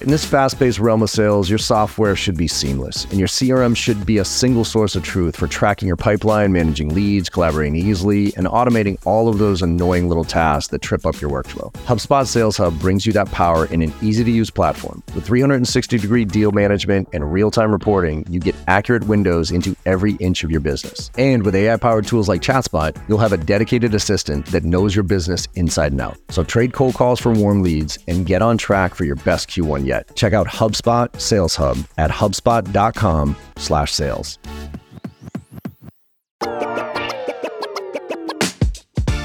In this fast paced realm of sales, your software should be seamless, and your CRM should be a single source of truth for tracking your pipeline, managing leads, collaborating easily, and automating all of those annoying little tasks that trip up your workflow. HubSpot Sales Hub brings you that power in an easy to use platform. With 360 degree deal management and real time reporting, you get accurate windows into every inch of your business. And with AI powered tools like ChatSpot, you'll have a dedicated assistant that knows your business inside and out. So trade cold calls for warm leads and get on track for your best Q1 yet. Check out HubSpot Sales Hub at hubspot.com/sales.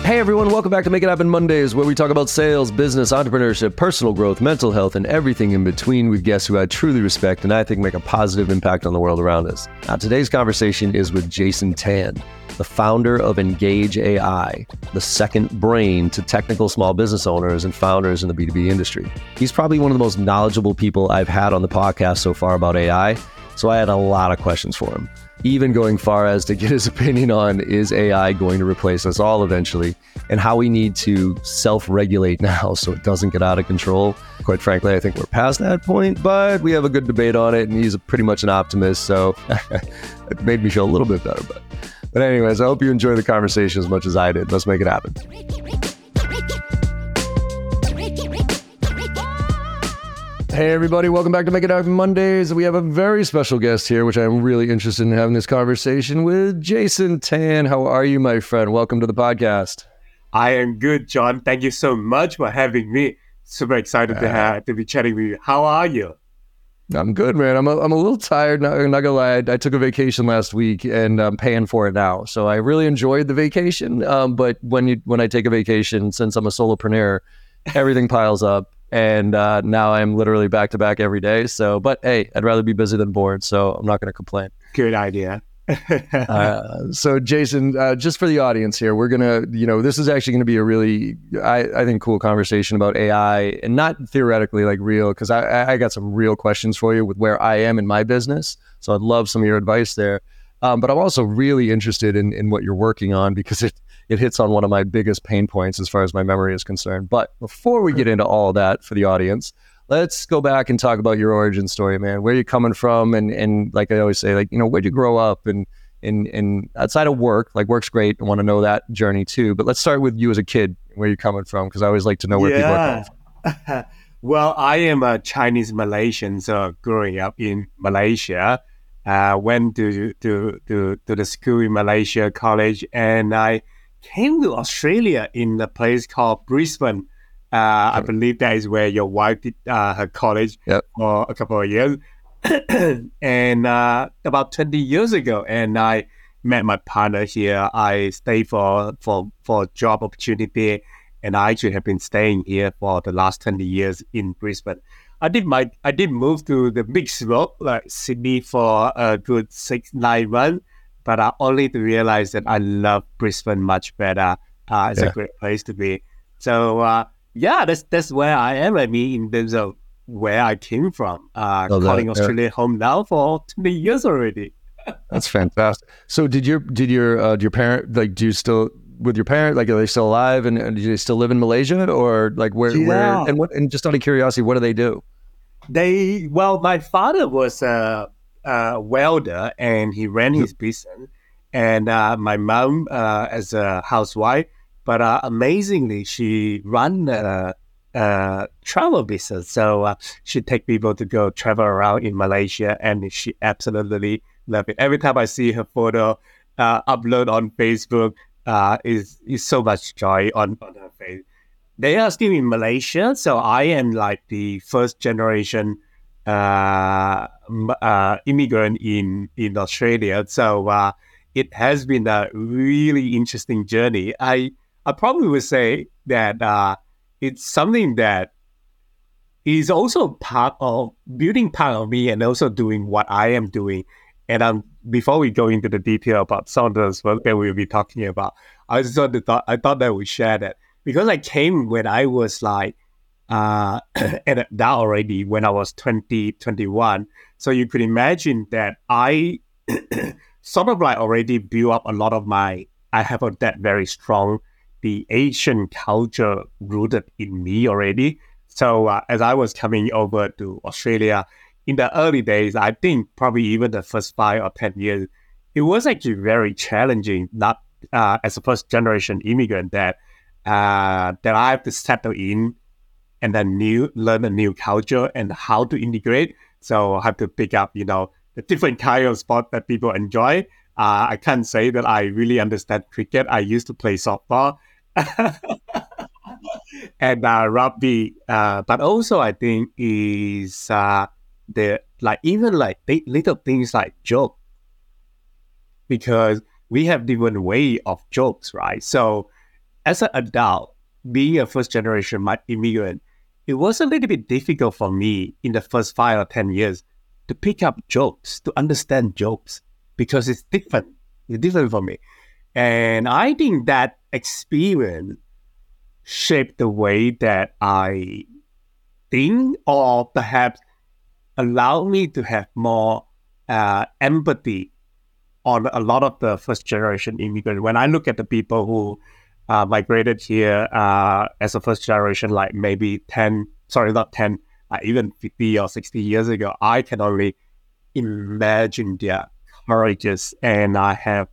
Hey everyone, welcome back to Make It Happen Mondays, where we talk about sales, business, entrepreneurship, personal growth, mental health, and everything in between with guests who I truly respect and I think make a positive impact on the world around us. Now, today's conversation is with Jason Tan, the founder of Engage AI, the second brain to technical small business owners and founders in the B2B industry. He's probably one of the most knowledgeable people I've had on the podcast so far about AI, so I had a lot of questions for him even going far as to get his opinion on is AI going to replace us all eventually and how we need to self regulate now so it doesn't get out of control. Quite frankly, I think we're past that point, but we have a good debate on it and he's pretty much an optimist. So it made me feel a little bit better. But, but, anyways, I hope you enjoy the conversation as much as I did. Let's make it happen. Hey, everybody, welcome back to Make It Happen Mondays. We have a very special guest here, which I'm really interested in having this conversation with Jason Tan. How are you, my friend? Welcome to the podcast. I am good, John. Thank you so much for having me. Super excited uh, to, have, to be chatting with you. How are you? I'm good, man. I'm a, I'm a little tired. Not, not gonna lie. I took a vacation last week and I'm paying for it now. So I really enjoyed the vacation. Um, but when you when I take a vacation, since I'm a solopreneur, everything piles up and uh, now I'm literally back to back every day. So, but hey, I'd rather be busy than bored, so I'm not to complain. Good idea. uh, so, Jason, uh, just for the audience here, we're gonna, you know, this is actually going to be a really, I, I think, cool conversation about AI, and not theoretically like real, because I, I got some real questions for you with where I am in my business. So, I'd love some of your advice there. Um, but I'm also really interested in in what you're working on because it it hits on one of my biggest pain points as far as my memory is concerned. But before we get into all that for the audience, let's go back and talk about your origin story, man. Where you're coming from, and and like I always say, like you know, where'd you grow up, and and and outside of work, like work's great. I want to know that journey too. But let's start with you as a kid, where you're coming from, because I always like to know where yeah. people are coming from. well, I am a Chinese Malaysian, so growing up in Malaysia. Uh, went to, to to to the school in Malaysia, college, and I came to Australia in a place called Brisbane. Uh, I believe that is where your wife did uh, her college yep. for a couple of years. and uh, about 20 years ago, and I met my partner here. I stayed for, for, for job opportunity, and I actually have been staying here for the last 20 years in Brisbane. I did my I did move to the big smoke like Sydney for a good six nine months, but I only to realize that I love Brisbane much better. Uh, it's yeah. a great place to be. So uh, yeah, that's that's where I am. I mean, in terms of where I came from, uh, oh, calling that, Australia home now for twenty years already. that's fantastic. So did your did your uh, your parent like do you still with your parent like are they still alive and, and do they still live in Malaysia or like where yeah. where and what and just out of curiosity what do they do? They well, my father was a, uh, welder and he ran his business. And uh, my mom uh, as a housewife, but uh, amazingly, she run a, a travel business. So uh, she take people to go travel around in Malaysia, and she absolutely love it. Every time I see her photo uh, upload on Facebook, is is so much joy on, on her face. They are still in Malaysia, so I am like the first generation uh, uh, immigrant in in Australia. So uh, it has been a really interesting journey. I I probably would say that uh, it's something that is also part of building part of me and also doing what I am doing. And um, before we go into the detail about some of those work that we'll be talking about, I just thought I thought that we share that because I came when I was like uh, at that already when I was 20, 21. So you could imagine that I sort of like already built up a lot of my, I have a, that very strong, the Asian culture rooted in me already. So uh, as I was coming over to Australia in the early days, I think probably even the first five or ten years, it was actually very challenging. Not uh, as a first generation immigrant that uh, that I have to settle in and then new learn a new culture and how to integrate. So I have to pick up, you know, the different kind of sport that people enjoy. Uh, I can't say that I really understand cricket. I used to play softball and uh, rugby, uh, but also I think is uh, the like even like little things like joke because we have different way of jokes, right? So as an adult, being a first generation immigrant, it was a little bit difficult for me in the first five or 10 years to pick up jokes, to understand jokes, because it's different. It's different for me. And I think that experience shaped the way that I think, or perhaps allowed me to have more uh, empathy on a lot of the first generation immigrants. When I look at the people who uh, migrated here uh, as a first generation, like maybe 10, sorry, not 10, uh, even 50 or 60 years ago, I can only imagine their courageous and I have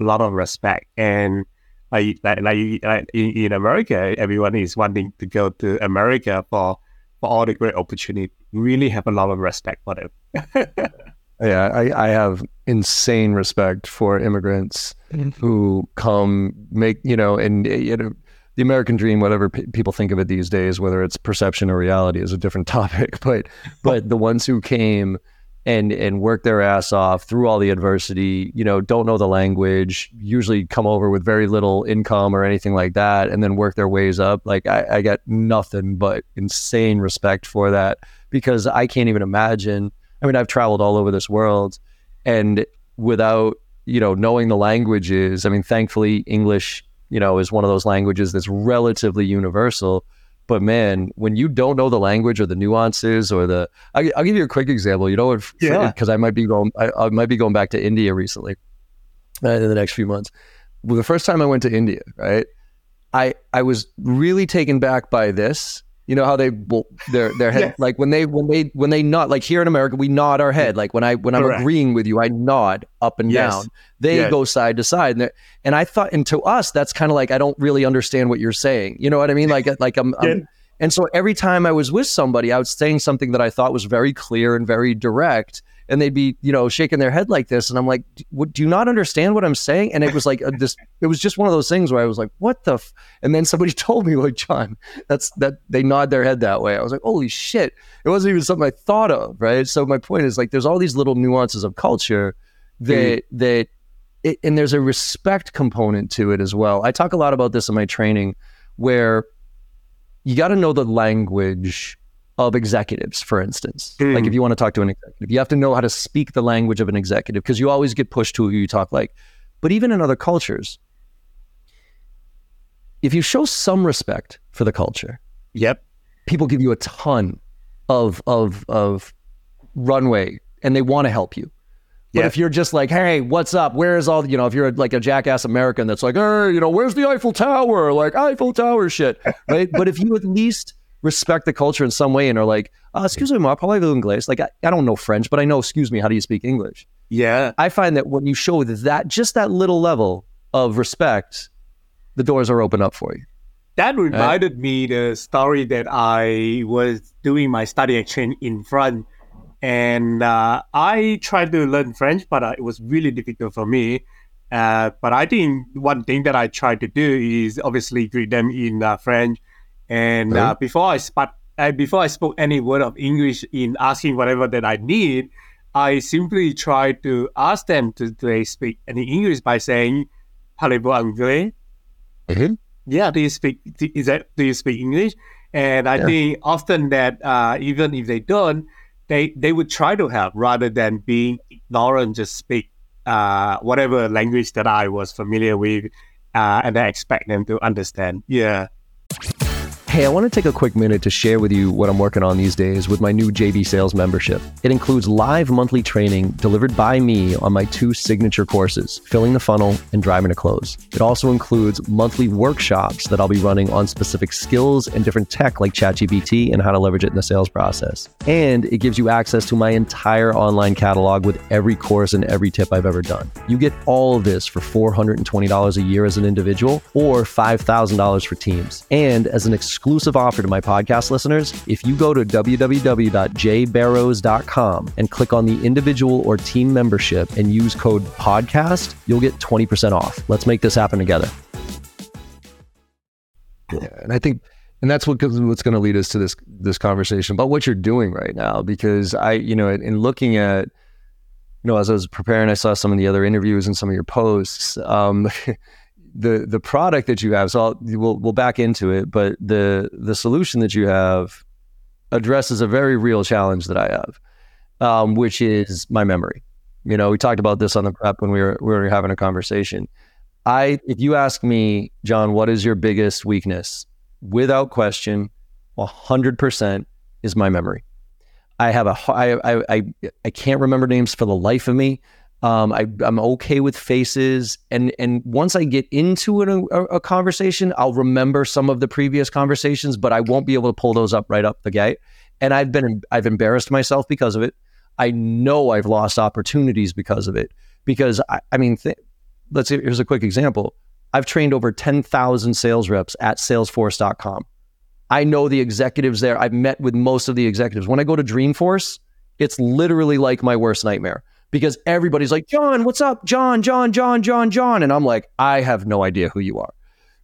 a lot of respect. And like, like, like in, in America, everyone is wanting to go to America for, for all the great opportunity. Really have a lot of respect for them. Yeah, I, I have insane respect for immigrants mm-hmm. who come make you know, and you know, the American dream, whatever p- people think of it these days, whether it's perception or reality, is a different topic. But but the ones who came and and work their ass off through all the adversity, you know, don't know the language, usually come over with very little income or anything like that, and then work their ways up. Like I, I get nothing but insane respect for that because I can't even imagine I mean, I've traveled all over this world, and without you know knowing the languages, I mean, thankfully English, you know, is one of those languages that's relatively universal. But man, when you don't know the language or the nuances or the, I, will give you a quick example. You know, because yeah. because I might be going, I, I, might be going back to India recently uh, in the next few months. Well, the first time I went to India, right, I I was really taken back by this you know how they well, their their head like when they when they when they nod like here in America we nod our head mm. like when I when I'm Correct. agreeing with you I nod up and yes. down. They yes. go side to side and, and I thought and to us that's kind of like I don't really understand what you're saying. You know what I mean? Like like I'm, I'm and so every time I was with somebody I was saying something that I thought was very clear and very direct and they'd be you know shaking their head like this. And i'm like do you not understand what i'm saying? And it was like a, this it was just one of those things where i was like what the f-? and then somebody told me like john that's that they nod their head that way. I was like holy shit. It wasn't even something i thought of right? So my point is like there's all these little nuances of culture that mm. that it, and there's a respect component to it as well. I talk a lot about this in my training where you got to know the language of executives, for instance. Mm. Like if you want to talk to an executive, you have to know how to speak the language of an executive because you always get pushed to who you talk like. But even in other cultures, if you show some respect for the culture, yep, people give you a ton of of of runway and they want to help you. But if you're just like, hey, what's up? Where's all, you know, if you're like a jackass American that's like, hey, you know, where's the Eiffel Tower? Like Eiffel Tower shit, right? but if you at least respect the culture in some way and are like, uh, excuse me, moi, parlez-vous English. Like, I, I don't know French, but I know, excuse me, how do you speak English? Yeah. I find that when you show that, just that little level of respect, the doors are open up for you. That reminded right? me the story that I was doing my study exchange in France. And uh, I tried to learn French, but uh, it was really difficult for me. Uh, but I think one thing that I tried to do is obviously greet them in uh, French and uh, before I spoke, uh, before I spoke any word of English in asking whatever that I need, I simply try to ask them to, to speak any English by saying, "Parlez-vous anglais?" Mm-hmm. Yeah, do you speak? Is that do you speak English? And I yeah. think often that uh, even if they don't, they they would try to help rather than being ignorant, just speak uh, whatever language that I was familiar with, uh, and I expect them to understand. Yeah. Hey, I want to take a quick minute to share with you what I'm working on these days with my new JB Sales membership. It includes live monthly training delivered by me on my two signature courses, Filling the Funnel and Driving to Close. It also includes monthly workshops that I'll be running on specific skills and different tech like ChatGPT and how to leverage it in the sales process. And it gives you access to my entire online catalog with every course and every tip I've ever done. You get all of this for $420 a year as an individual or $5,000 for teams. And as an exclusive offer to my podcast listeners, if you go to www.jbarrows.com and click on the individual or team membership and use code podcast, you'll get 20% off. Let's make this happen together. Yeah, and I think and that's what what's going to lead us to this this conversation about what you're doing right now because I you know in looking at you know as I was preparing I saw some of the other interviews and some of your posts um, the the product that you have. So I'll, we'll we'll back into it, but the the solution that you have addresses a very real challenge that I have, um, which is my memory. You know, we talked about this on the prep when we were we were having a conversation. I, if you ask me, John, what is your biggest weakness? Without question, hundred percent is my memory. I have a I I I can't remember names for the life of me. Um, I, am okay with faces, and and once I get into a, a, conversation, I'll remember some of the previous conversations, but I won't be able to pull those up right up the gate. And I've been I've embarrassed myself because of it. I know I've lost opportunities because of it. Because I, I mean, th- let's see. Here's a quick example. I've trained over ten thousand sales reps at Salesforce.com. I know the executives there. I've met with most of the executives. When I go to Dreamforce, it's literally like my worst nightmare because everybody's like, John, what's up? John, John, John, John, John. And I'm like, I have no idea who you are.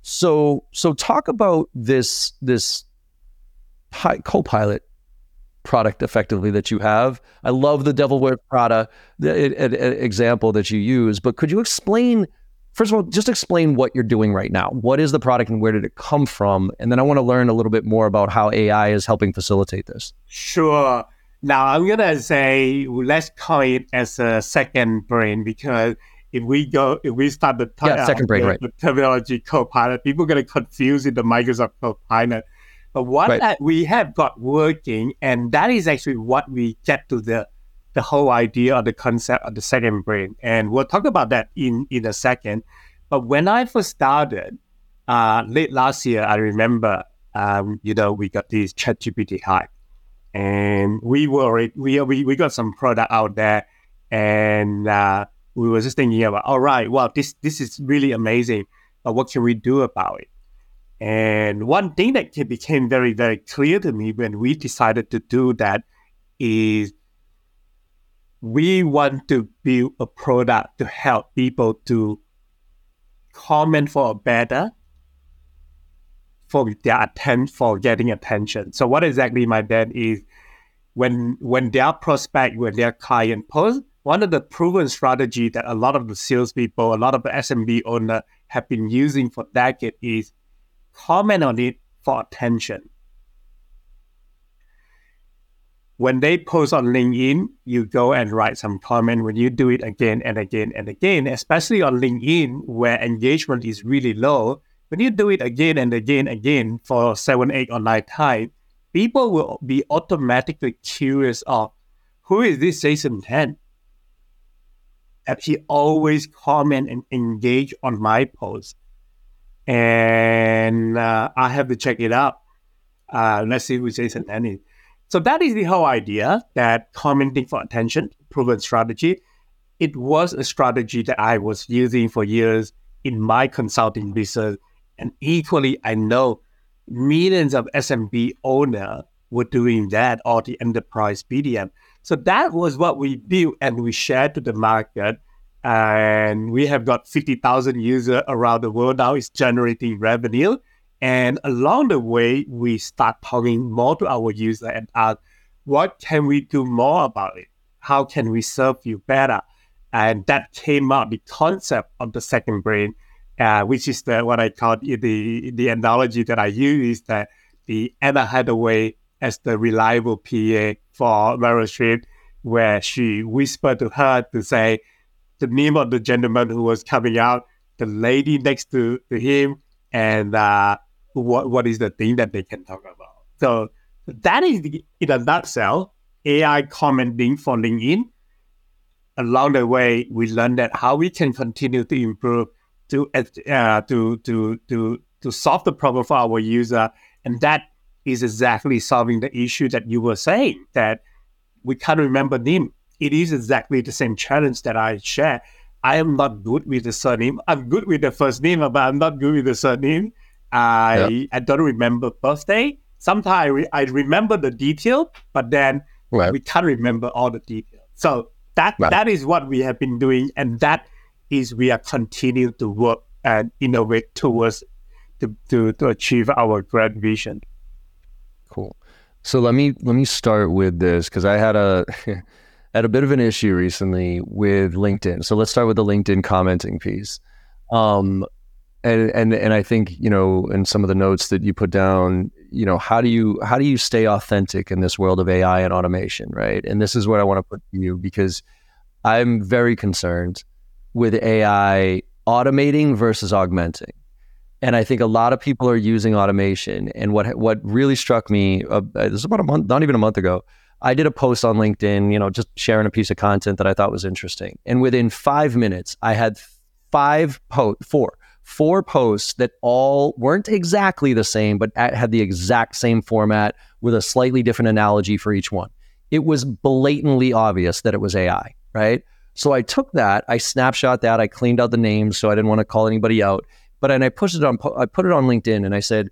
So, so talk about this, this co-pilot product effectively that you have. I love the Devil Wears Prada example that you use, but could you explain, first of all, just explain what you're doing right now. What is the product and where did it come from? And then I want to learn a little bit more about how AI is helping facilitate this. Sure. Now I'm gonna say let's call it as a second brain because if we go if we start the, yeah, second brain, the, right. the terminology Copilot, people are gonna confuse in the Microsoft Copilot. But what right. we have got working, and that is actually what we get to the the whole idea of the concept of the second brain, and we'll talk about that in in a second. But when I first started uh, late last year, I remember um, you know we got this ChatGPT hype and we were we we, we got some product out there and uh, we were just thinking about all right well this this is really amazing. But what can we do about it? And one thing that became very very clear to me when we decided to do that is we want to build a product to help people to comment for a better for their attention for getting attention. So what exactly my dad is when when their prospect, when their client post, one of the proven strategy that a lot of the salespeople, a lot of the SMB owner have been using for decades is comment on it for attention. When they post on LinkedIn, you go and write some comment. When you do it again and again and again, especially on LinkedIn where engagement is really low, when you do it again and again and again for seven, eight, or nine times, people will be automatically curious of who is this Jason Tan? And he always comment and engage on my post. And uh, I have to check it out. Uh, let's see who Jason Tan is. So that is the whole idea that commenting for attention, proven strategy. It was a strategy that I was using for years in my consulting business and equally, I know millions of SMB owner were doing that or the enterprise BDM. So that was what we built and we shared to the market. And we have got 50,000 users around the world now. It's generating revenue. And along the way, we start talking more to our user and ask, what can we do more about it? How can we serve you better? And that came out the concept of the second brain uh, which is the what I call the the analogy that I use is that the Anna Hathaway as the reliable PA for Meryl Streep, where she whispered to her to say the name of the gentleman who was coming out, the lady next to, to him, and uh, what what is the thing that they can talk about. So that is the, in a nutshell AI commenting for LinkedIn. Along the way, we learned that how we can continue to improve to uh, to to to to solve the problem for our user, and that is exactly solving the issue that you were saying that we can't remember name. It is exactly the same challenge that I share. I am not good with the surname. I'm good with the first name, but I'm not good with the surname. I yeah. I don't remember birthday. Sometimes I, re- I remember the detail, but then right. we can't remember all the details. So that right. that is what we have been doing, and that is we are continuing to work and innovate towards to, to, to achieve our grand vision. Cool. So let me let me start with this because I had a had a bit of an issue recently with LinkedIn. So let's start with the LinkedIn commenting piece. Um, and and and I think you know in some of the notes that you put down, you know how do you how do you stay authentic in this world of AI and automation, right? And this is what I want to put to you because I'm very concerned with AI automating versus augmenting. And I think a lot of people are using automation. And what what really struck me, uh, this is about a month, not even a month ago, I did a post on LinkedIn, you know, just sharing a piece of content that I thought was interesting. And within five minutes, I had five po- four, four posts that all weren't exactly the same, but had the exact same format with a slightly different analogy for each one. It was blatantly obvious that it was AI, right? So I took that, I snapshot that, I cleaned out the names so I didn't want to call anybody out. But and I pushed it on I put it on LinkedIn and I said,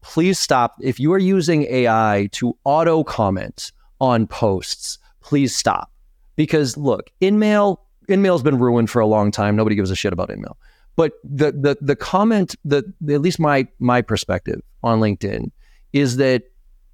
please stop. If you are using AI to auto comment on posts, please stop. Because look, InMail, InMail's been ruined for a long time. Nobody gives a shit about InMail. But the the the comment, the at least my my perspective on LinkedIn is that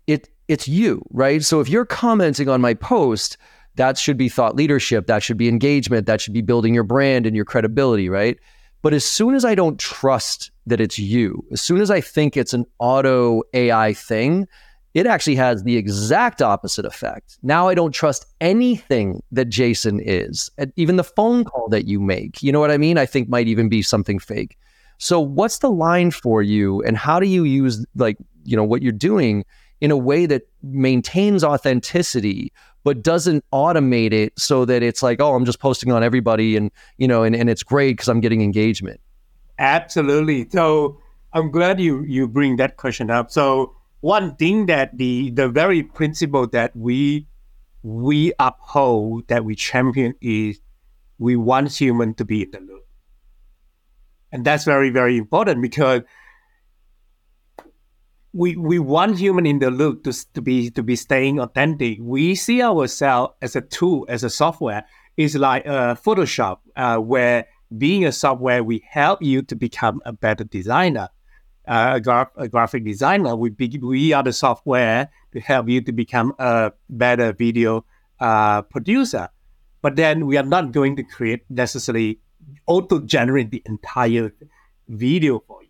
it it's you, right? So if you're commenting on my post, that should be thought leadership, that should be engagement, that should be building your brand and your credibility, right? But as soon as I don't trust that it's you, as soon as I think it's an auto AI thing, it actually has the exact opposite effect. Now I don't trust anything that Jason is, even the phone call that you make. You know what I mean? I think might even be something fake. So what's the line for you and how do you use like, you know, what you're doing in a way that maintains authenticity but doesn't automate it so that it's like, oh, I'm just posting on everybody and, you know, and, and it's great because I'm getting engagement. Absolutely. So I'm glad you you bring that question up. So one thing that the the very principle that we we uphold that we champion is we want human to be in the loop. And that's very, very important because we we want human in the loop to, to be to be staying authentic. We see ourselves as a tool, as a software. It's like uh, Photoshop, uh, where being a software, we help you to become a better designer, uh, a, a, graphic designer. We be, we are the software to help you to become a better video uh, producer. But then we are not going to create necessarily auto generate the entire video for you.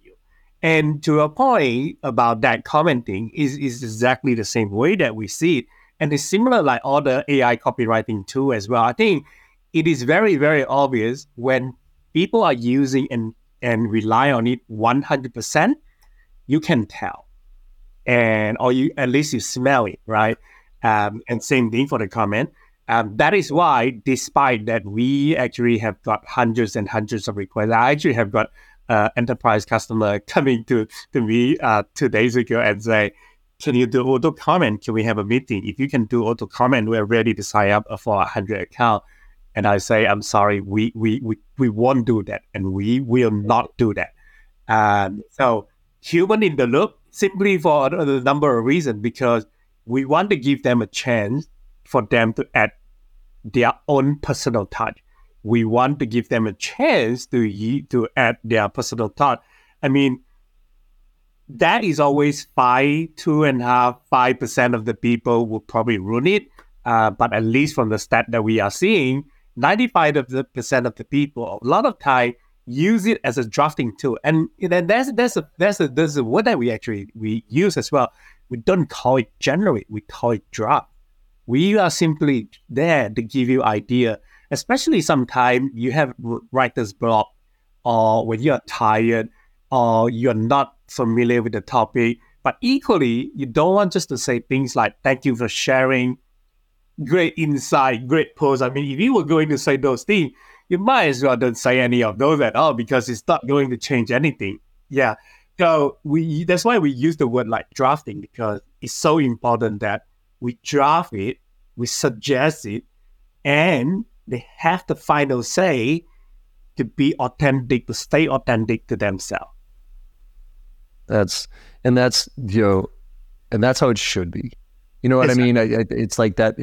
And to a point about that commenting is, is exactly the same way that we see it. And it's similar like all the AI copywriting too as well. I think it is very, very obvious when people are using and, and rely on it 100%, you can tell. And, or you, at least you smell it, right? Um, and same thing for the comment. Um, that is why, despite that, we actually have got hundreds and hundreds of requests. I actually have got uh, enterprise customer coming to, to me uh, two days ago and say, can you do auto comment? Can we have a meeting? If you can do auto comment, we're ready to sign up for a hundred account. And I say, I'm sorry, we, we, we, we won't do that. And we will not do that. Um, so human in the loop simply for a number of reasons, because we want to give them a chance for them to add their own personal touch we want to give them a chance to to add their personal thought. I mean, that is always five, two and a half, five percent of the people will probably ruin it. Uh, but at least from the stat that we are seeing, 95 of the percent of the people, a lot of time, use it as a drafting tool. And then there's there's a there's a there's a word that we actually we use as well. We don't call it generate, we call it draft. We are simply there to give you idea especially sometimes you have writer's block or when you're tired or you're not familiar with the topic. But equally, you don't want just to say things like, thank you for sharing, great insight, great post. I mean, if you were going to say those things, you might as well don't say any of those at all because it's not going to change anything. Yeah. So we that's why we use the word like drafting because it's so important that we draft it, we suggest it, and they have the final say to be authentic, to stay authentic to themselves. That's and that's you know, and that's how it should be. You know what exactly. I mean? I, I, it's like that.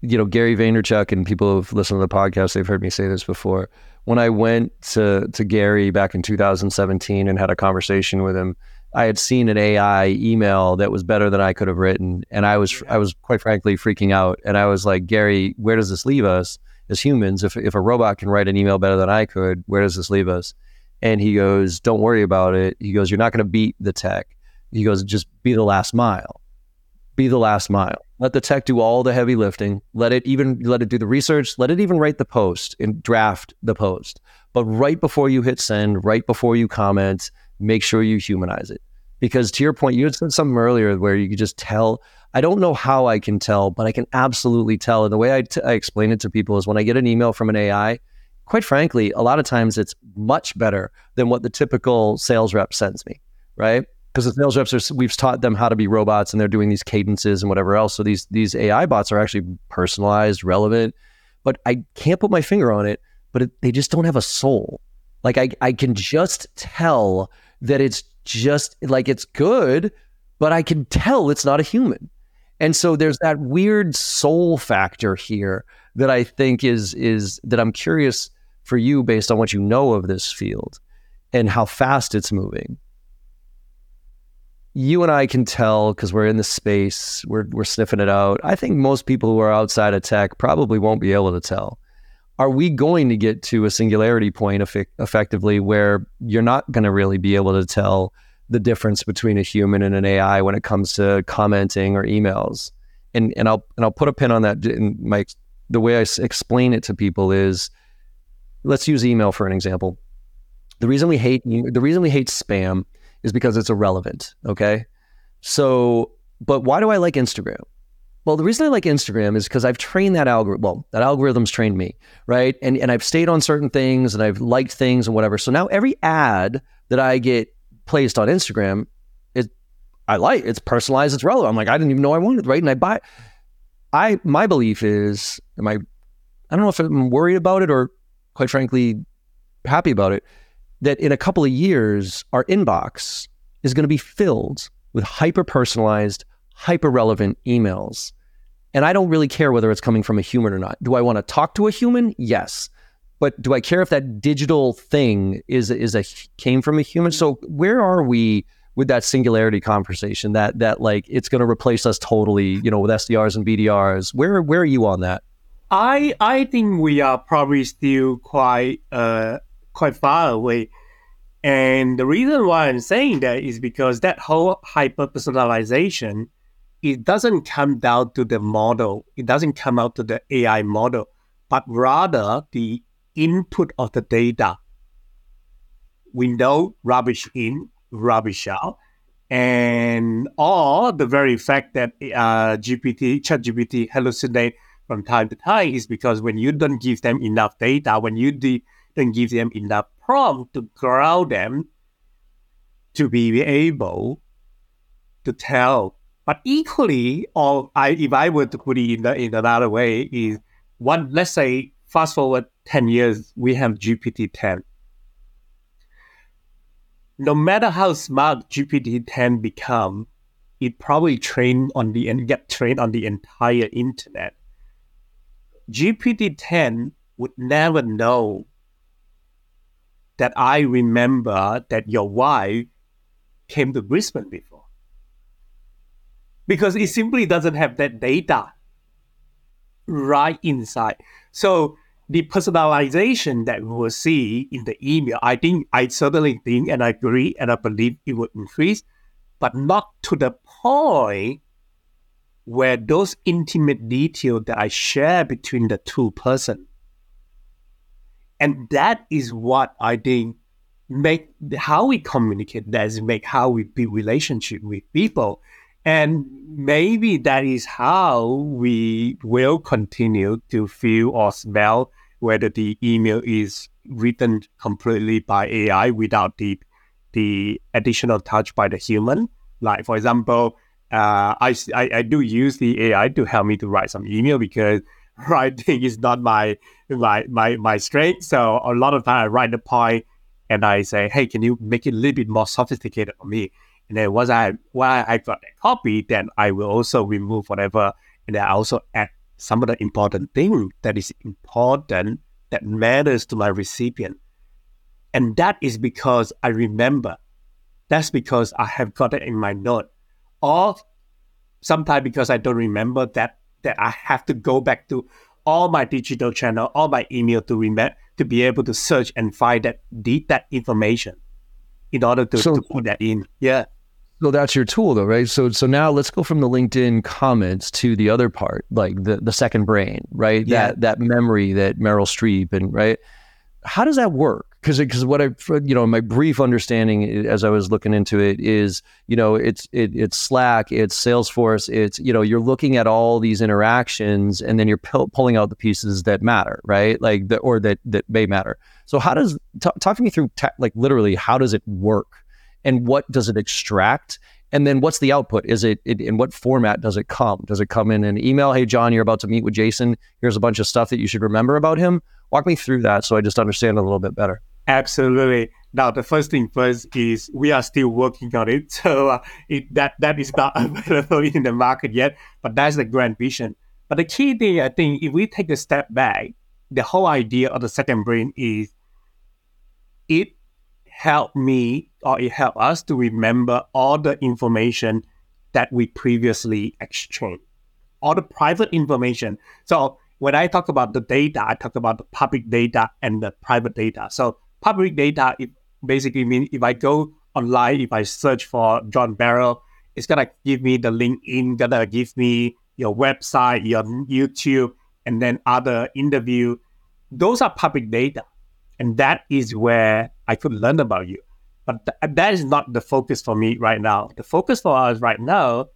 You know, Gary Vaynerchuk and people who've listened to the podcast, they've heard me say this before. When I went to to Gary back in 2017 and had a conversation with him, I had seen an AI email that was better than I could have written, and I was I was quite frankly freaking out. And I was like, Gary, where does this leave us as humans? If if a robot can write an email better than I could, where does this leave us? And he goes, Don't worry about it. He goes, You're not going to beat the tech. He goes, Just be the last mile. Be the last mile. Let the tech do all the heavy lifting. Let it even let it do the research. Let it even write the post and draft the post. But right before you hit send, right before you comment, make sure you humanize it. Because to your point, you had said something earlier where you could just tell. I don't know how I can tell, but I can absolutely tell. And the way I, t- I explain it to people is when I get an email from an AI, quite frankly, a lot of times it's much better than what the typical sales rep sends me, right? Because the sales reps are we've taught them how to be robots and they're doing these cadences and whatever else. So these these AI bots are actually personalized, relevant, but I can't put my finger on it. But it, they just don't have a soul. Like I I can just tell that it's just like it's good, but I can tell it's not a human. And so there's that weird soul factor here that I think is is that I'm curious for you based on what you know of this field and how fast it's moving. You and I can tell because we're in the space, we're, we're sniffing it out. I think most people who are outside of tech probably won't be able to tell. Are we going to get to a singularity point effect- effectively where you're not going to really be able to tell the difference between a human and an AI when it comes to commenting or emails? And, and I'll and I'll put a pin on that in my the way I explain it to people is let's use email for an example. The reason we hate the reason we hate spam is because it's irrelevant. Okay, so but why do I like Instagram? Well, the reason I like Instagram is because I've trained that algorithm. Well, that algorithm's trained me, right? And and I've stayed on certain things and I've liked things and whatever. So now every ad that I get placed on Instagram, it I like. It's personalized. It's relevant. I'm like, I didn't even know I wanted, right? And I buy. I my belief is, am I? I don't know if I'm worried about it or quite frankly, happy about it, that in a couple of years, our inbox is going to be filled with hyper personalized, hyper relevant emails. And I don't really care whether it's coming from a human or not. Do I want to talk to a human? Yes. But do I care if that digital thing is is a came from a human? So where are we with that singularity conversation? That that like it's going to replace us totally, you know, with SDRs and BDRs. Where where are you on that? I I think we are probably still quite uh quite far away. And the reason why I'm saying that is because that whole hyper personalization, it doesn't come down to the model. It doesn't come out to the AI model, but rather the input of the data. We know rubbish in, rubbish out, and or the very fact that uh, GPT, ChatGPT hallucinate from time to time is because when you don't give them enough data, when you de- don't give them enough prompt to ground them to be able to tell. But equally, or I, if I were to put it in, the, in another way, is one, let's say, fast forward 10 years, we have GPT 10. No matter how smart GPT 10 become, it probably trained on the and get trained on the entire internet. GPT 10 would never know that I remember that your wife came to Brisbane before. Because it simply doesn't have that data right inside. So the personalization that we will see in the email, I think, I certainly think and I agree and I believe it will increase, but not to the point where those intimate details that I share between the two person. And that is what I think make how we communicate. That's make how we build relationship with people. And maybe that is how we will continue to feel or smell whether the email is written completely by AI without the the additional touch by the human. Like for example, uh, I, I, I do use the AI to help me to write some email because writing is not my my my my strength. So a lot of time I write the point and I say, hey, can you make it a little bit more sophisticated for me? And then once I while I got that copy, then I will also remove whatever, and then I also add some of the important thing that is important that matters to my recipient. And that is because I remember. That's because I have got it in my note. Or sometimes because I don't remember that that I have to go back to all my digital channel, all my email to remember to be able to search and find that that information in order to, so, to put that in. Yeah. So that's your tool though, right? So so now let's go from the LinkedIn comments to the other part, like the the second brain, right? Yeah. That that memory that Meryl Streep and right. How does that work? Because because what I you know my brief understanding as I was looking into it is you know it's it, it's Slack, it's Salesforce, it's you know you're looking at all these interactions and then you're pu- pulling out the pieces that matter, right? Like the or that that may matter. So how does t- talk to me through te- like literally how does it work? And what does it extract? And then what's the output? Is it, it, in what format does it come? Does it come in an email? Hey, John, you're about to meet with Jason. Here's a bunch of stuff that you should remember about him. Walk me through that so I just understand a little bit better. Absolutely. Now, the first thing first is we are still working on it, so uh, it, that that is not available in the market yet. But that's the grand vision. But the key thing, I think, if we take a step back, the whole idea of the second brain is it helped me or it helped us to remember all the information that we previously exchanged, all the private information. So when I talk about the data, I talk about the public data and the private data. So public data it basically means if I go online, if I search for John Barrow, it's gonna give me the LinkedIn, gonna give me your website, your YouTube, and then other interview. Those are public data. And that is where I could learn about you. But th- that is not the focus for me right now. The focus for us right now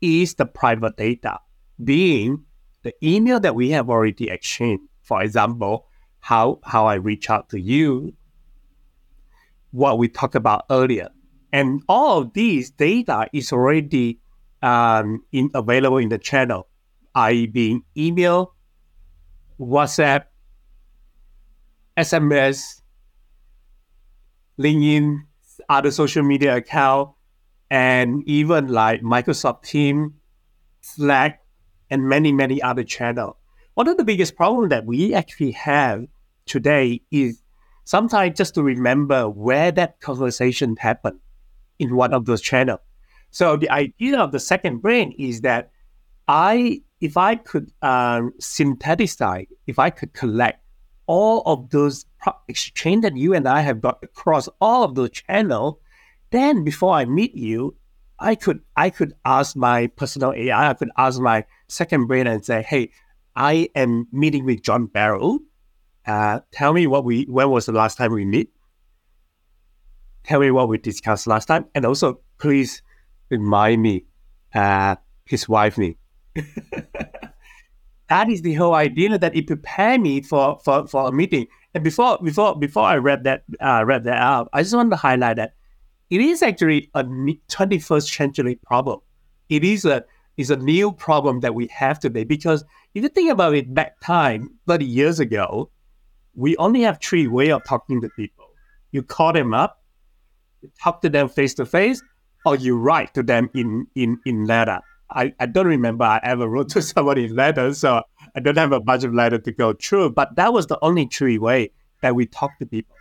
is the private data, being the email that we have already exchanged. For example, how, how I reach out to you, what we talked about earlier. And all of these data is already um, in, available in the channel, i.e., being email, WhatsApp, SMS, LinkedIn, other social media account, and even like Microsoft Team, Slack, and many, many other channels. One of the biggest problems that we actually have today is sometimes just to remember where that conversation happened in one of those channels. So the idea of the second brain is that I, if I could um, synthesize, if I could collect all of those exchange that you and I have got across all of those channels, then before I meet you, I could I could ask my personal AI, I could ask my second brain and say, hey, I am meeting with John Barrow. Uh, tell me what we when was the last time we meet? Tell me what we discussed last time, and also please remind me uh, his wife name. that is the whole idea that it prepared me for, for, for a meeting. And before before before I read that uh, read that out, I just want to highlight that it is actually a 21st century problem. It is a is a new problem that we have today because if you think about it back time 30 years ago, we only have three way of talking to people. You call them up, you talk to them face to face, or you write to them in in in letter. I, I don't remember I ever wrote to somebody letters, so I don't have a bunch of letters to go through. But that was the only true way that we talk to people.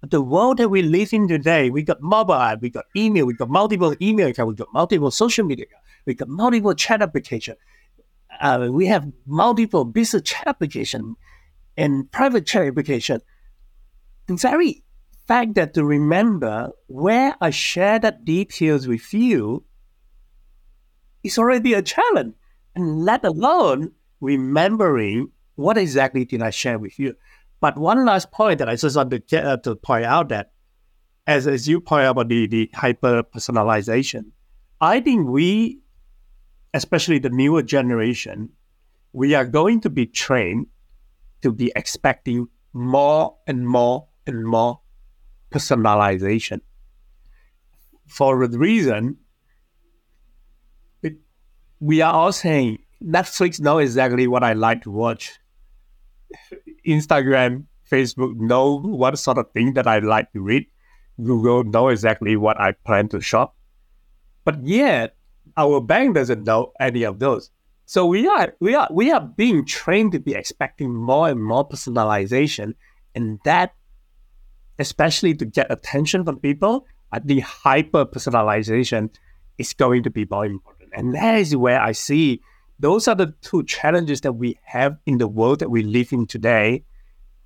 But the world that we live in today, we got mobile, we got email, we got multiple email accounts, we got multiple social media, we got multiple chat application. Uh, we have multiple business chat application and private chat application. The very fact that to remember where I share that details with you is already a challenge. And let alone remembering what exactly did I share with you. But one last point that I just want to, uh, to point out that as as you point out about the the hyper personalization, I think we, especially the newer generation, we are going to be trained to be expecting more and more and more personalization. For the reason, we are all saying Netflix know exactly what I like to watch. Instagram, Facebook know what sort of thing that I like to read. Google know exactly what I plan to shop. But yet, our bank doesn't know any of those. So we are we are we are being trained to be expecting more and more personalization, and that, especially to get attention from people, I think hyper personalization is going to be more important. And that is where I see those are the two challenges that we have in the world that we live in today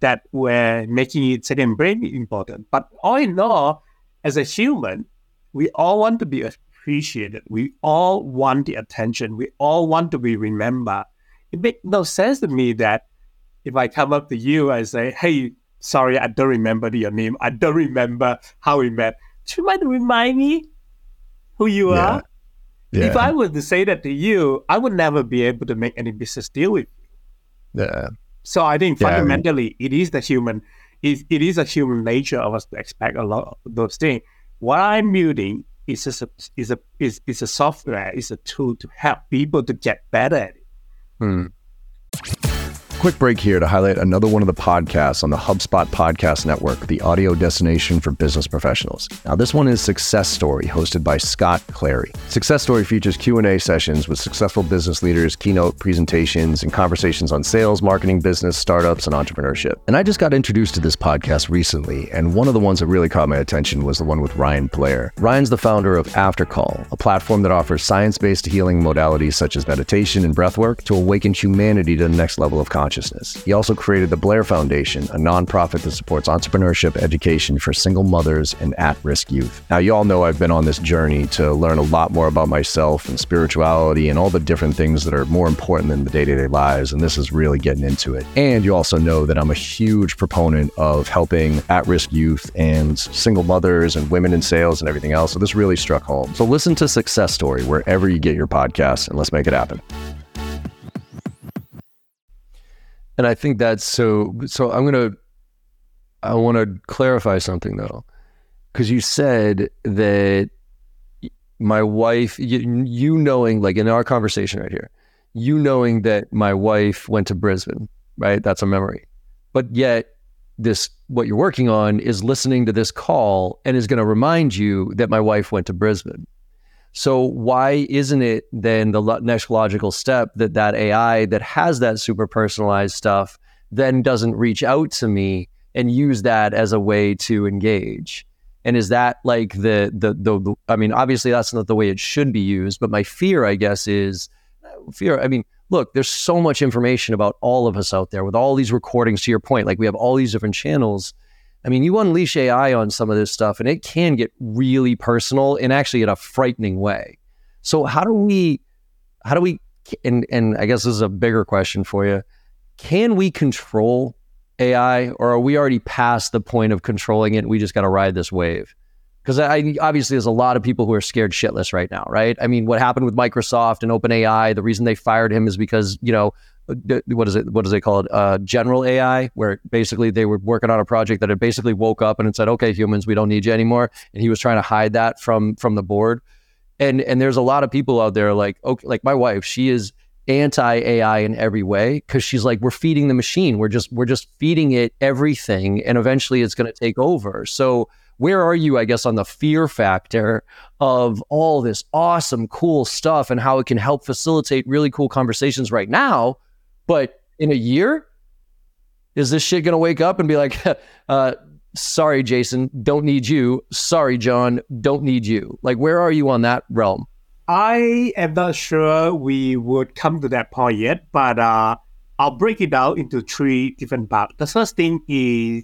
that we're making it second brain important. But all in all, as a human, we all want to be appreciated. We all want the attention. We all want to be remembered. It makes no sense to me that if I come up to you and say, hey, sorry, I don't remember your name. I don't remember how we met. Do you mind to remind me who you yeah. are? Yeah. If I were to say that to you, I would never be able to make any business deal with you. Yeah. So I think yeah, fundamentally, I mean, it is the human, it, it is a human nature of us to expect a lot of those things. What I'm building is a, is a, is, is a software, is a tool to help people to get better at it. Hmm. Quick break here to highlight another one of the podcasts on the HubSpot Podcast Network, the audio destination for business professionals. Now, this one is Success Story, hosted by Scott Clary. Success Story features Q&A sessions with successful business leaders, keynote presentations, and conversations on sales, marketing, business, startups, and entrepreneurship. And I just got introduced to this podcast recently, and one of the ones that really caught my attention was the one with Ryan Blair. Ryan's the founder of Aftercall, a platform that offers science-based healing modalities such as meditation and breathwork to awaken humanity to the next level of consciousness consciousness. He also created the Blair Foundation, a nonprofit that supports entrepreneurship education for single mothers and at risk youth. Now, you all know I've been on this journey to learn a lot more about myself and spirituality and all the different things that are more important than the day to day lives. And this is really getting into it. And you also know that I'm a huge proponent of helping at risk youth and single mothers and women in sales and everything else. So this really struck home. So listen to Success Story wherever you get your podcasts and let's make it happen. And I think that's so. So I'm gonna. I want to clarify something though, because you said that my wife, you, you knowing, like in our conversation right here, you knowing that my wife went to Brisbane, right? That's a memory. But yet, this what you're working on is listening to this call and is going to remind you that my wife went to Brisbane. So why isn't it then the next logical step that that AI that has that super personalized stuff then doesn't reach out to me and use that as a way to engage? And is that like the, the the the, I mean, obviously that's not the way it should be used, but my fear, I guess, is uh, fear. I mean, look, there's so much information about all of us out there with all these recordings. To your point, like we have all these different channels I mean, you unleash AI on some of this stuff and it can get really personal and actually in a frightening way. So how do we how do we and and I guess this is a bigger question for you. Can we control AI or are we already past the point of controlling it? we just got to ride this wave. Because I obviously there's a lot of people who are scared shitless right now, right? I mean, what happened with Microsoft and OpenAI? The reason they fired him is because you know what is it? What they call it? Uh, general AI, where basically they were working on a project that had basically woke up and it said, "Okay, humans, we don't need you anymore," and he was trying to hide that from from the board. And and there's a lot of people out there like okay, like my wife, she is anti AI in every way because she's like, we're feeding the machine. We're just we're just feeding it everything, and eventually it's going to take over. So where are you, I guess, on the fear factor of all this awesome, cool stuff and how it can help facilitate really cool conversations right now? But in a year, is this shit going to wake up and be like, uh, sorry, Jason, don't need you. Sorry, John, don't need you. Like, where are you on that realm? I am not sure we would come to that point yet, but uh, I'll break it down into three different parts. The first thing is,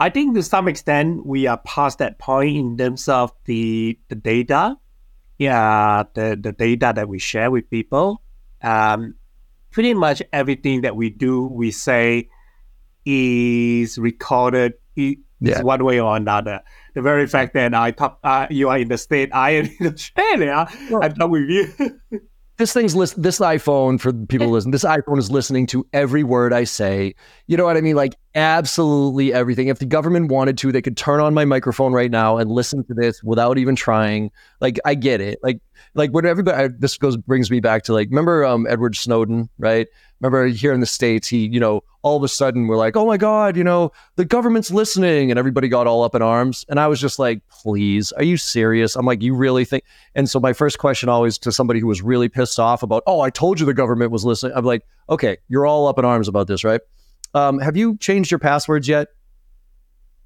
I think to some extent we are past that point in terms of the the data, yeah, the the data that we share with people. Um, pretty much everything that we do, we say is recorded. It, yeah. one way or another. The very fact that I talk, uh, you are in the state, I am in Australia, well, I talk with you. this thing's list this iPhone for people listen. This iPhone is listening to every word I say. You know what I mean? Like absolutely everything. If the government wanted to, they could turn on my microphone right now and listen to this without even trying. Like I get it. Like like when everybody this goes brings me back to like remember um, Edward Snowden, right? Remember here in the states he you know all of a sudden we're like oh my god you know the government's listening and everybody got all up in arms. And i was just like please are you serious? I'm like you really think and so my first question always to somebody who was really pissed off about oh i told you the government was listening i'm like okay you're all up in arms about this right? Um, have you changed your passwords yet?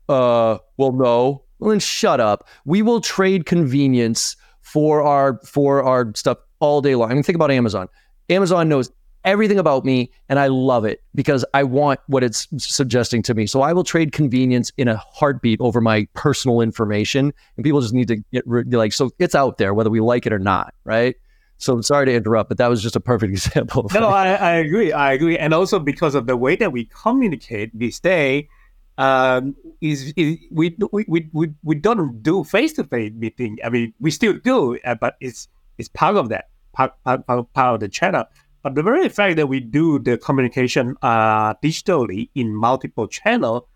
Uh well no. Well then shut up. We will trade convenience for our for our stuff all day long. I mean think about amazon. Amazon knows everything about me and I love it because I want what it's suggesting to me. So I will trade convenience in a heartbeat over my personal information. And people just need to get like, so it's out there whether we like it or not, right? So I'm sorry to interrupt, but that was just a perfect example. No, I, I, agree. I agree. And also because of the way that we communicate this day, um, is, is we, we, we, we don't do face-to-face meeting. I mean, we still do, uh, but it's it's part of that, part, part, part of the channel. But the very fact that we do the communication uh, digitally in multiple channel,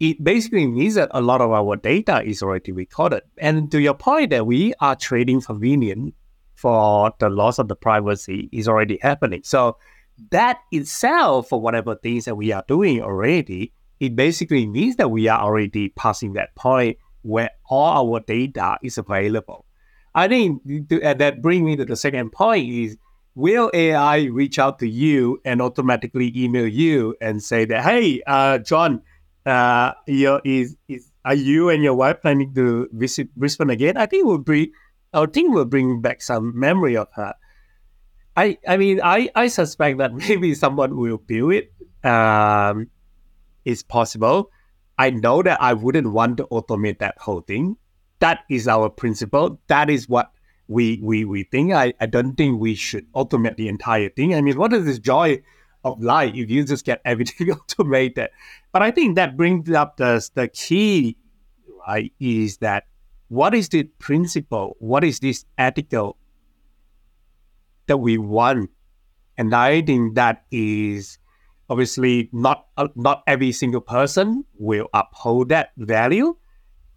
it basically means that a lot of our data is already recorded. And to your point that we are trading convenience for the loss of the privacy is already happening. So that itself, for whatever things that we are doing already, it basically means that we are already passing that point where all our data is available. I think that brings me to the second point is will AI reach out to you and automatically email you and say that, hey, uh, John, uh, is, is are you and your wife planning to visit Brisbane again? I think we'll bring, I think will bring back some memory of her. I, I mean, I, I suspect that maybe someone will build it. Um, it's possible. I know that I wouldn't want to automate that whole thing. That is our principle. That is what we we we think. I, I don't think we should automate the entire thing. I mean, what is this joy of life if you just get everything automated? But I think that brings up the the key, right? Is that what is the principle? What is this ethical that we want? And I think that is obviously not uh, not every single person will uphold that value,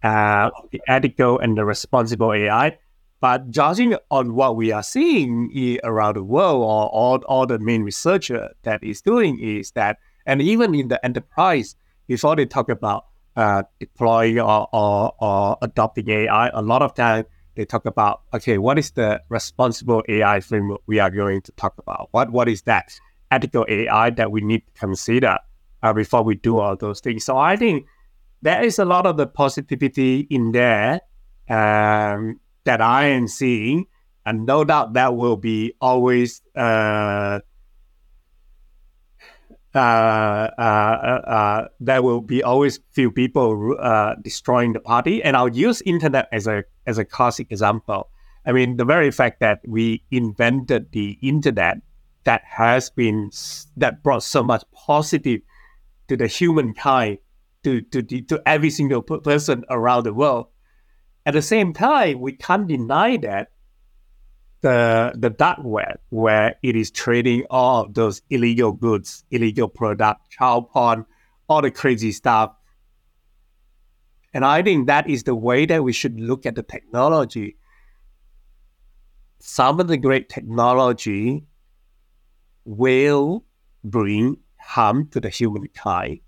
uh, the ethical and the responsible AI. But judging on what we are seeing around the world, or all, all the main researcher that is doing is that, and even in the enterprise, before they talk about uh, deploying or, or, or adopting AI, a lot of time they talk about, okay, what is the responsible AI framework we are going to talk about? What What is that ethical AI that we need to consider uh, before we do all those things? So I think there is a lot of the positivity in there. Um, that I am seeing, and no doubt that will be always uh, uh, uh, uh, there will be always few people uh, destroying the party. And I'll use internet as a as a classic example. I mean, the very fact that we invented the internet that has been that brought so much positive to the humankind, to to to every single person around the world. At the same time, we can't deny that the the dark web, where it is trading all of those illegal goods, illegal product, child porn, all the crazy stuff. And I think that is the way that we should look at the technology. Some of the great technology will bring harm to the humankind,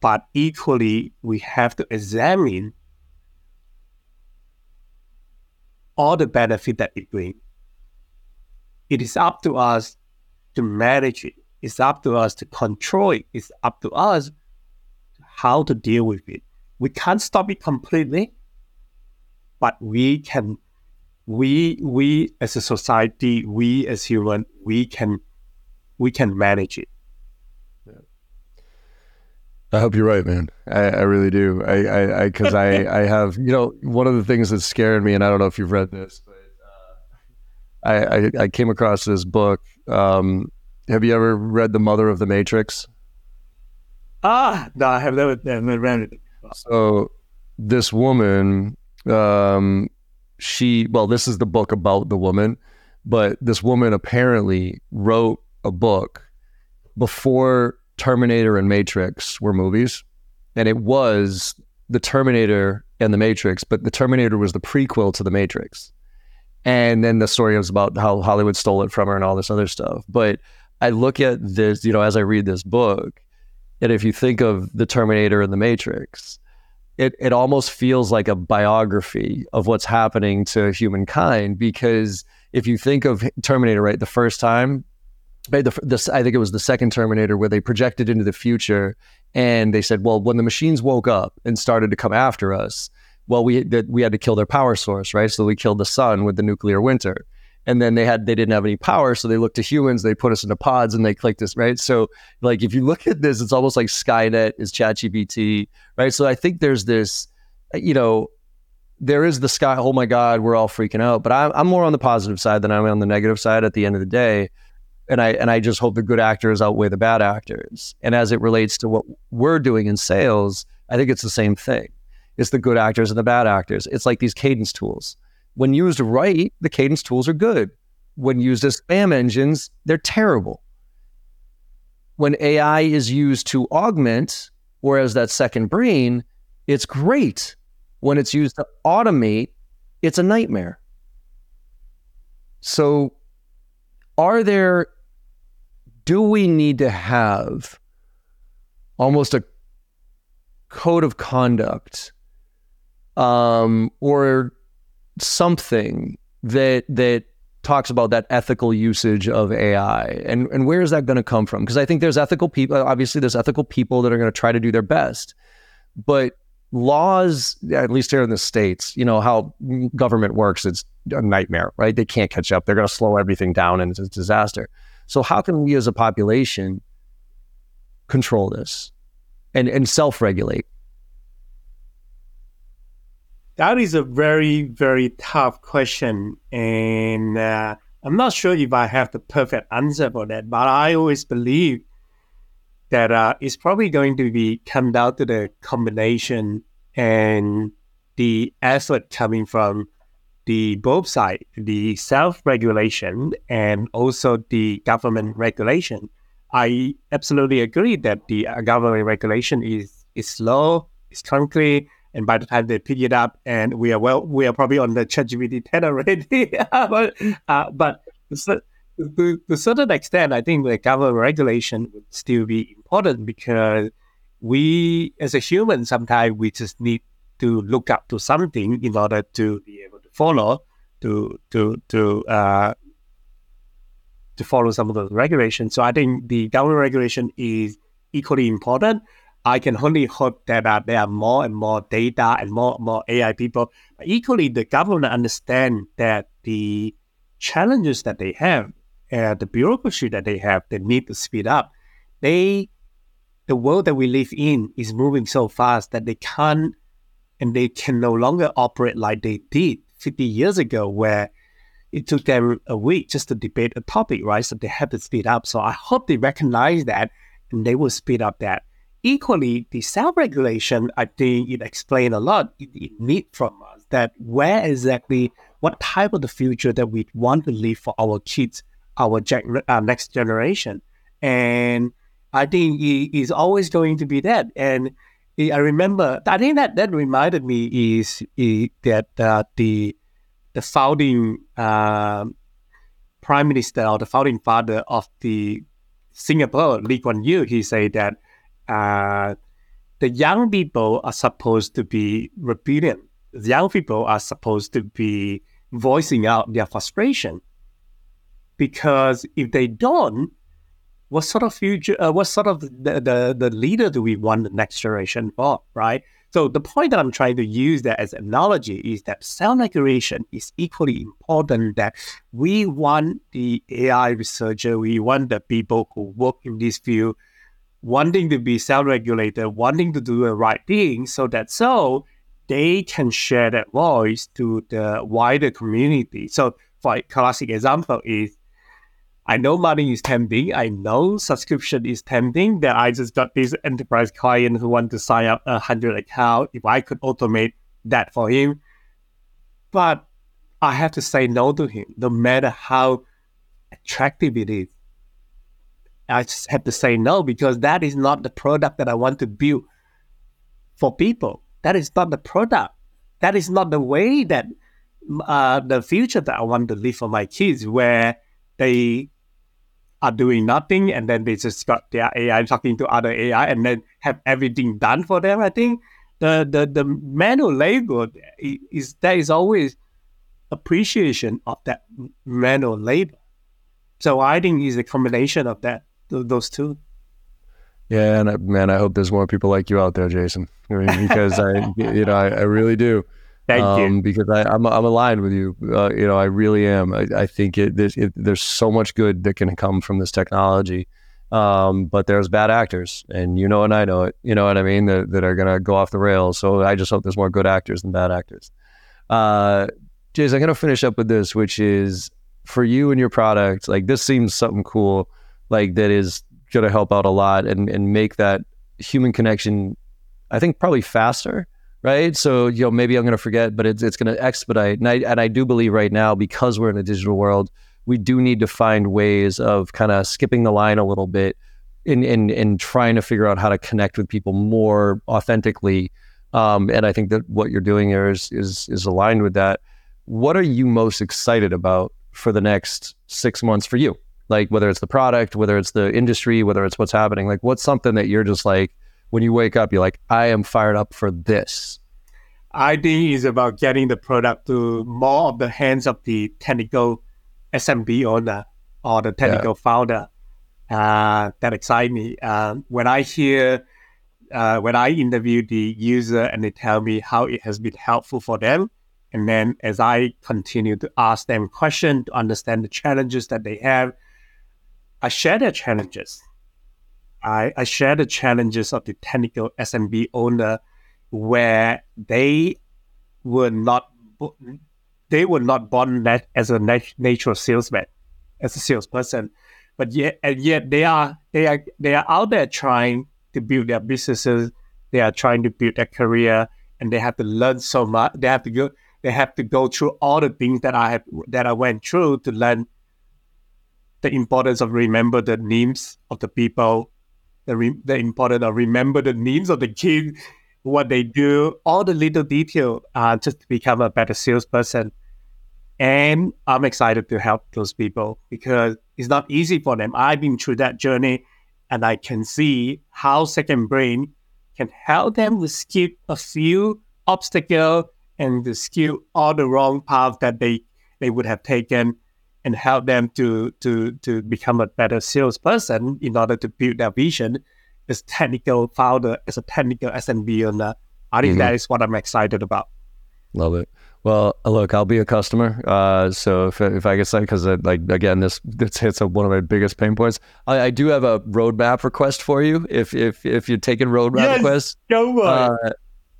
but equally we have to examine all the benefit that it brings. It is up to us to manage it. It's up to us to control it. It's up to us how to deal with it. We can't stop it completely, but we can. We we as a society, we as human, we can we can manage it. I hope you're right, man. I, I really do. I, I, I, because I, I, I, have, you know, one of the things that's scaring me, and I don't know if you've read this, but uh, I, I, I, came across this book. Um, have you ever read The Mother of the Matrix? Ah, no, I have never, never read it. So this woman, um, she well, this is the book about the woman, but this woman apparently wrote a book before Terminator and Matrix were movies, and it was the Terminator and the Matrix, but the Terminator was the prequel to the Matrix. And then the story was about how Hollywood stole it from her and all this other stuff. But I look at this, you know, as I read this book, and if you think of the Terminator and the Matrix, it, it almost feels like a biography of what's happening to humankind because if you think of Terminator, right, the first time, the, the, I think it was the second Terminator where they projected into the future and they said, well, when the machines woke up and started to come after us, well, we we had to kill their power source, right? So we killed the sun with the nuclear winter. And then they had they didn't have any power so they looked to humans they put us into pods and they clicked us right? So like if you look at this it's almost like skynet is chatgpt right? So i think there's this you know there is the sky oh my god we're all freaking out. But i'm, I'm more on the positive side than i'm on the negative side at the end of the day and i and i just hope the good actors outweigh the bad actors and as it relates to what we're doing in sales i think it's the same thing it's the good actors and the bad actors it's like these cadence tools when used right, the cadence tools are good. When used as spam engines, they're terrible. When AI is used to augment whereas as that second brain, it's great. When it's used to automate, it's a nightmare. So, are there, do we need to have almost a code of conduct um, or something that that talks about that ethical usage of AI and and where is that going to come from? Because I think there's ethical people. Obviously, there's ethical people that are going to try to do their best, but laws, at least here in the states, you know how government works. It's a nightmare, right? They can't catch up. They're going to slow everything down, and it's a disaster. So how can we, as a population, control this and and self regulate? That is a very, very tough question. And uh, I'm not sure if I have the perfect answer for that, but I always believe that uh, it's probably going to be come down to the combination and the effort coming from the both side, the self-regulation and also the government regulation. I absolutely agree that the uh, government regulation is is slow, it's clunky, and by the time they pick it up, and we are well, we are probably on the ChatGPT 10 already. but uh, but to, to, a certain extent, I think the government regulation would still be important because we, as a human, sometimes we just need to look up to something in order to be able follow, to to to uh, to follow some of the regulations. So I think the government regulation is equally important. I can only hope that uh, there are more and more data and more and more AI people. But equally, the government understand that the challenges that they have, uh, the bureaucracy that they have, they need to speed up. They, the world that we live in is moving so fast that they can't and they can no longer operate like they did 50 years ago, where it took them a week just to debate a topic, right? So they have to speed up. So I hope they recognize that and they will speed up that equally, the self-regulation, I think it explains a lot it, it need from us that where exactly, what type of the future that we want to leave for our kids, our gen- uh, next generation. And I think it is always going to be that. And I remember, I think that that reminded me is, is that uh, the the founding uh, prime minister or the founding father of the Singapore, Lee Kuan Yew, he said that uh, the young people are supposed to be rebellion. The young people are supposed to be voicing out their frustration. Because if they don't, what sort of future, uh, what sort of the, the, the leader do we want the next generation for, right? So the point that I'm trying to use that as analogy is that self-regulation is equally important that we want the AI researcher, we want the people who work in this field wanting to be self-regulated, wanting to do the right thing, so that so they can share that voice to the wider community. So, for a classic example is I know money is tempting. I know subscription is tempting. That I just got this enterprise client who want to sign up a hundred account. If I could automate that for him, but I have to say no to him, no matter how attractive it is. I just have to say no because that is not the product that I want to build for people. That is not the product. That is not the way that uh, the future that I want to live for my kids, where they are doing nothing and then they just got their AI talking to other AI and then have everything done for them. I think the the, the manual labor is there is always appreciation of that manual labor. So I think it's a combination of that those two. Yeah, and man, I hope there's more people like you out there, Jason. I mean, because I, you know, I, I really do. Thank um, you. Because I, am I'm, I'm aligned with you. Uh, you know, I really am. I, I think it, it, there's so much good that can come from this technology. Um, but there's bad actors, and you know, and I know it. You know what I mean? That, that are going to go off the rails. So I just hope there's more good actors than bad actors. Uh, Jason, I'm going to finish up with this, which is for you and your product. Like this seems something cool, like that is going to help out a lot and and make that human connection. I think probably faster right? So you know maybe I'm going to forget, but it's it's going to expedite. And I and I do believe right now because we're in a digital world, we do need to find ways of kind of skipping the line a little bit in in in trying to figure out how to connect with people more authentically. Um, and I think that what you're doing here is is is aligned with that. What are you most excited about for the next six months for you? Like whether it's the product, whether it's the industry, whether it's what's happening. Like what's something that you're just like when you wake up, you're like, I am fired up for this? I think it's about getting the product to more of the hands of the technical SMB owner or the technical yeah. founder. Uh, that excites me. Uh, when I hear, uh, when I interview the user and they tell me how it has been helpful for them, and then as I continue to ask them questions to understand the challenges that they have, I share their challenges. I, I share the challenges of the technical SMB owner where they were not they were not born as a natural salesman, as a salesperson, but yet and yet they are they are they are out there trying to build their businesses. They are trying to build their career, and they have to learn so much. They have to go. They have to go through all the things that I have that I went through to learn the importance of remember the names of the people the, re- the important or remember the names of the kids, what they do, all the little detail uh, just to become a better salesperson. And I'm excited to help those people because it's not easy for them. I've been through that journey and I can see how Second Brain can help them to skip a few obstacles and to skip all the wrong path that they, they would have taken and help them to to to become a better salesperson in order to build their vision as technical founder, as a technical SMB owner. I think mm-hmm. that is what I'm excited about. Love it. Well, look, I'll be a customer. Uh, so if, if I get something, because like again, this this hits one of my biggest pain points. I, I, do have a roadmap request for you. If if if you're taking roadmap yes, requests, go uh,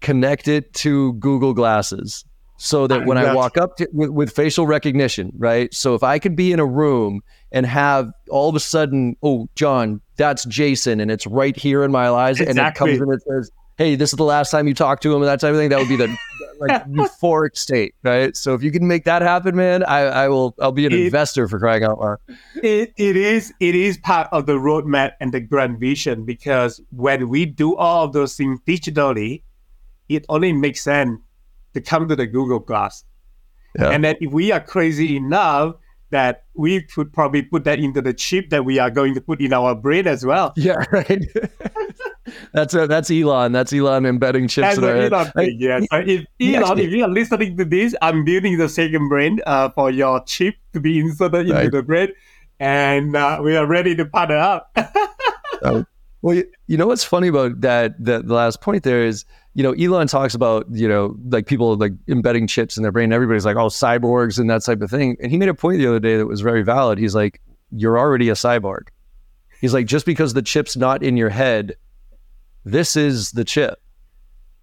connect it to Google Glasses so that when I walk up to, with, with, facial recognition, right? So if I could be in a room and have all of a sudden, oh, John, that's Jason, and it's right here in my eyes, exactly. and it comes and it says, hey, this is the last time you talk to him, and that type of thing, that would be the like euphoric state, right? So if you can make that happen, man, I, I will. I'll be an it, investor for crying out loud. It, it is it is part of the roadmap and the grand vision because when we do all of those things digitally, it only makes sense to come to the Google Glass. Yeah. And then if we are crazy enough that we could probably put that into the chip that we are going to put in our brain as well. Yeah, right. that's a, that's Elon. That's Elon embedding chips that's in our Elon head. yes. So if Elon, if you are listening to this, I'm building the second brain uh, for your chip to be inserted into right. the brain, and uh, we are ready to partner up. oh. Well, you, you know what's funny about that? That the last point there is you know, Elon talks about, you know, like people like embedding chips in their brain. Everybody's like, oh, cyborgs and that type of thing. And he made a point the other day that was very valid. He's like, you're already a cyborg. He's like, just because the chip's not in your head, this is the chip.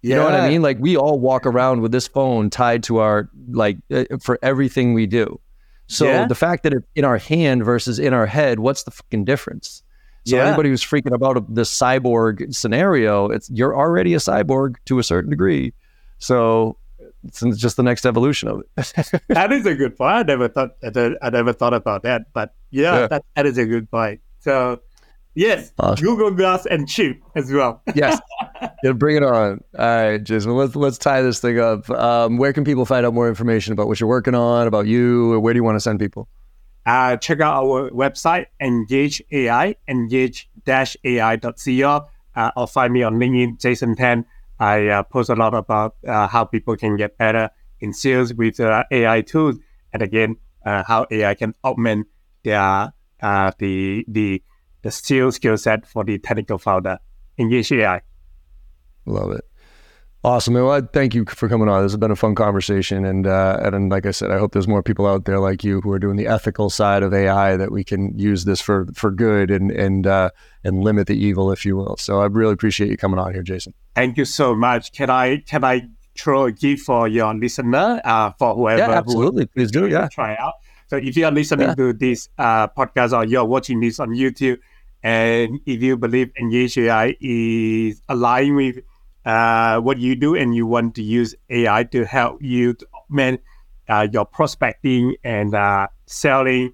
You yeah. know what I mean? Like we all walk around with this phone tied to our like uh, for everything we do. So Yeah. the fact that it's in our hand versus in our head, what's the fucking difference? So Yeah. anybody who's freaking about the cyborg scenario, it's you're already a cyborg to a certain degree. So it's just the next evolution of it. that is a good point. I never thought I never- thought about that, but yeah, Yeah. That, that is a good point. So yes, Awesome. Google Glass and chip as well. yes. Yeah, bring it on. All right, Jason. Let's let's tie this thing up. Um, where can people find out more information about what you're working on, about you? Or where do you want to send people? Uh, check out our website, Engage AI, engage-ai.co, uh, or find me on LinkedIn, Jason Tan. I uh, post a lot about uh, how people can get better in sales with uh, AI tools, and again, uh, how AI can augment their the the the sales skill set for the technical founder. Engage AI. Love it. Awesome. Well, I thank you for coming on. This has been a fun conversation, and uh, and like I said, I hope there's more people out there like you who are doing the ethical side of AI that we can use this for for good and and uh, and limit the evil, if you will. So I really appreciate you coming on here, Jason. Thank you so much. Can I can I throw a gift for your listener uh, for whoever Yeah, absolutely. Please do. Yeah. try out. So if you are listening Yeah. to this uh, podcast or you're watching this on YouTube, and if you believe Engage AI is aligned with uh, what you do, and you want to use AI to help you to augment uh, your prospecting and uh, selling,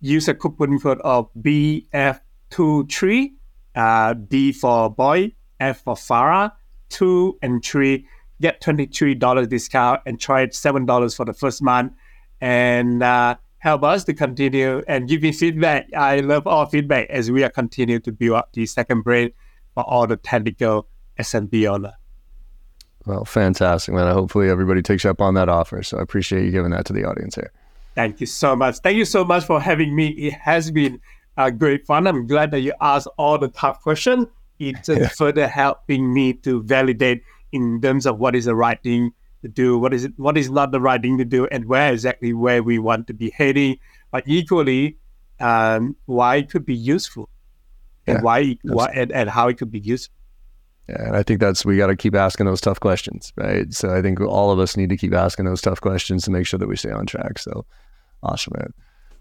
use a coupon code of BF23, uh, B for boy, F for Farah, two and three. Get $23 discount and try it $7 for the first month and uh, help us to continue and give me feedback. I love all feedback as we are continuing to build up the second brain for all the technical SMB owner. Well, fantastic, man. Hopefully everybody takes you up on that offer. So I appreciate you giving that to the audience here. Thank you so much. Thank you so much for having me. It has been uh, great fun. I'm glad that you asked all the tough questions. It's just further helping me to validate in terms of what is the right thing to do, what is it, what is not the right thing to do, and where exactly where we want to be heading. But equally, um, why it could be useful, and Yeah, why, why and, and how it could be useful. Yeah, and I think that's we got to keep asking those tough questions, right? So I think all of us need to keep asking those tough questions to make sure that we stay on track. So awesome, man.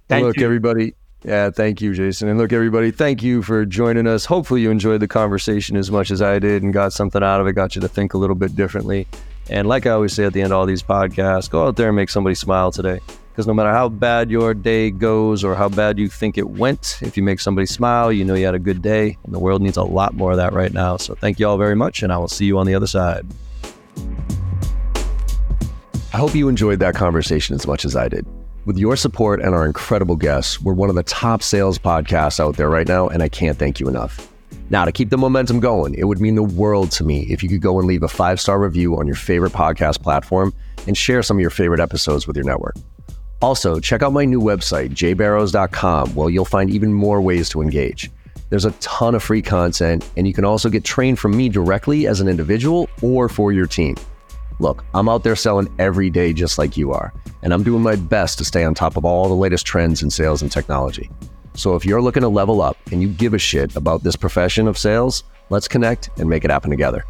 Thank look, you. everybody. Yeah, thank you, Jason. And look, everybody, thank you for joining us. Hopefully, you enjoyed the conversation as much as I did and got something out of it, got you to think a little bit differently. And like I always say at the end of all these podcasts, go out there and make somebody smile today. Because no matter how bad your day goes or how bad you think it went, if you make somebody smile, you know you had a good day. And the world needs a lot more of that right now. So thank you all very much, and I will see you on the other side. I hope you enjoyed that conversation as much as I did. With your support and our incredible guests, we're one of the top sales podcasts out there right now, and I can't thank you enough. Now, to keep the momentum going, it would mean the world to me if you could go and leave a five star review on your favorite podcast platform and share some of your favorite episodes with your network. Also, check out my new website, jbarrows.com, where you'll find even more ways to engage. There's a ton of free content, and you can also get trained from me directly as an individual or for your team. Look, I'm out there selling every day just like you are, and I'm doing my best to stay on top of all the latest trends in sales and technology. So if you're looking to level up and you give a shit about this profession of sales, let's connect and make it happen together.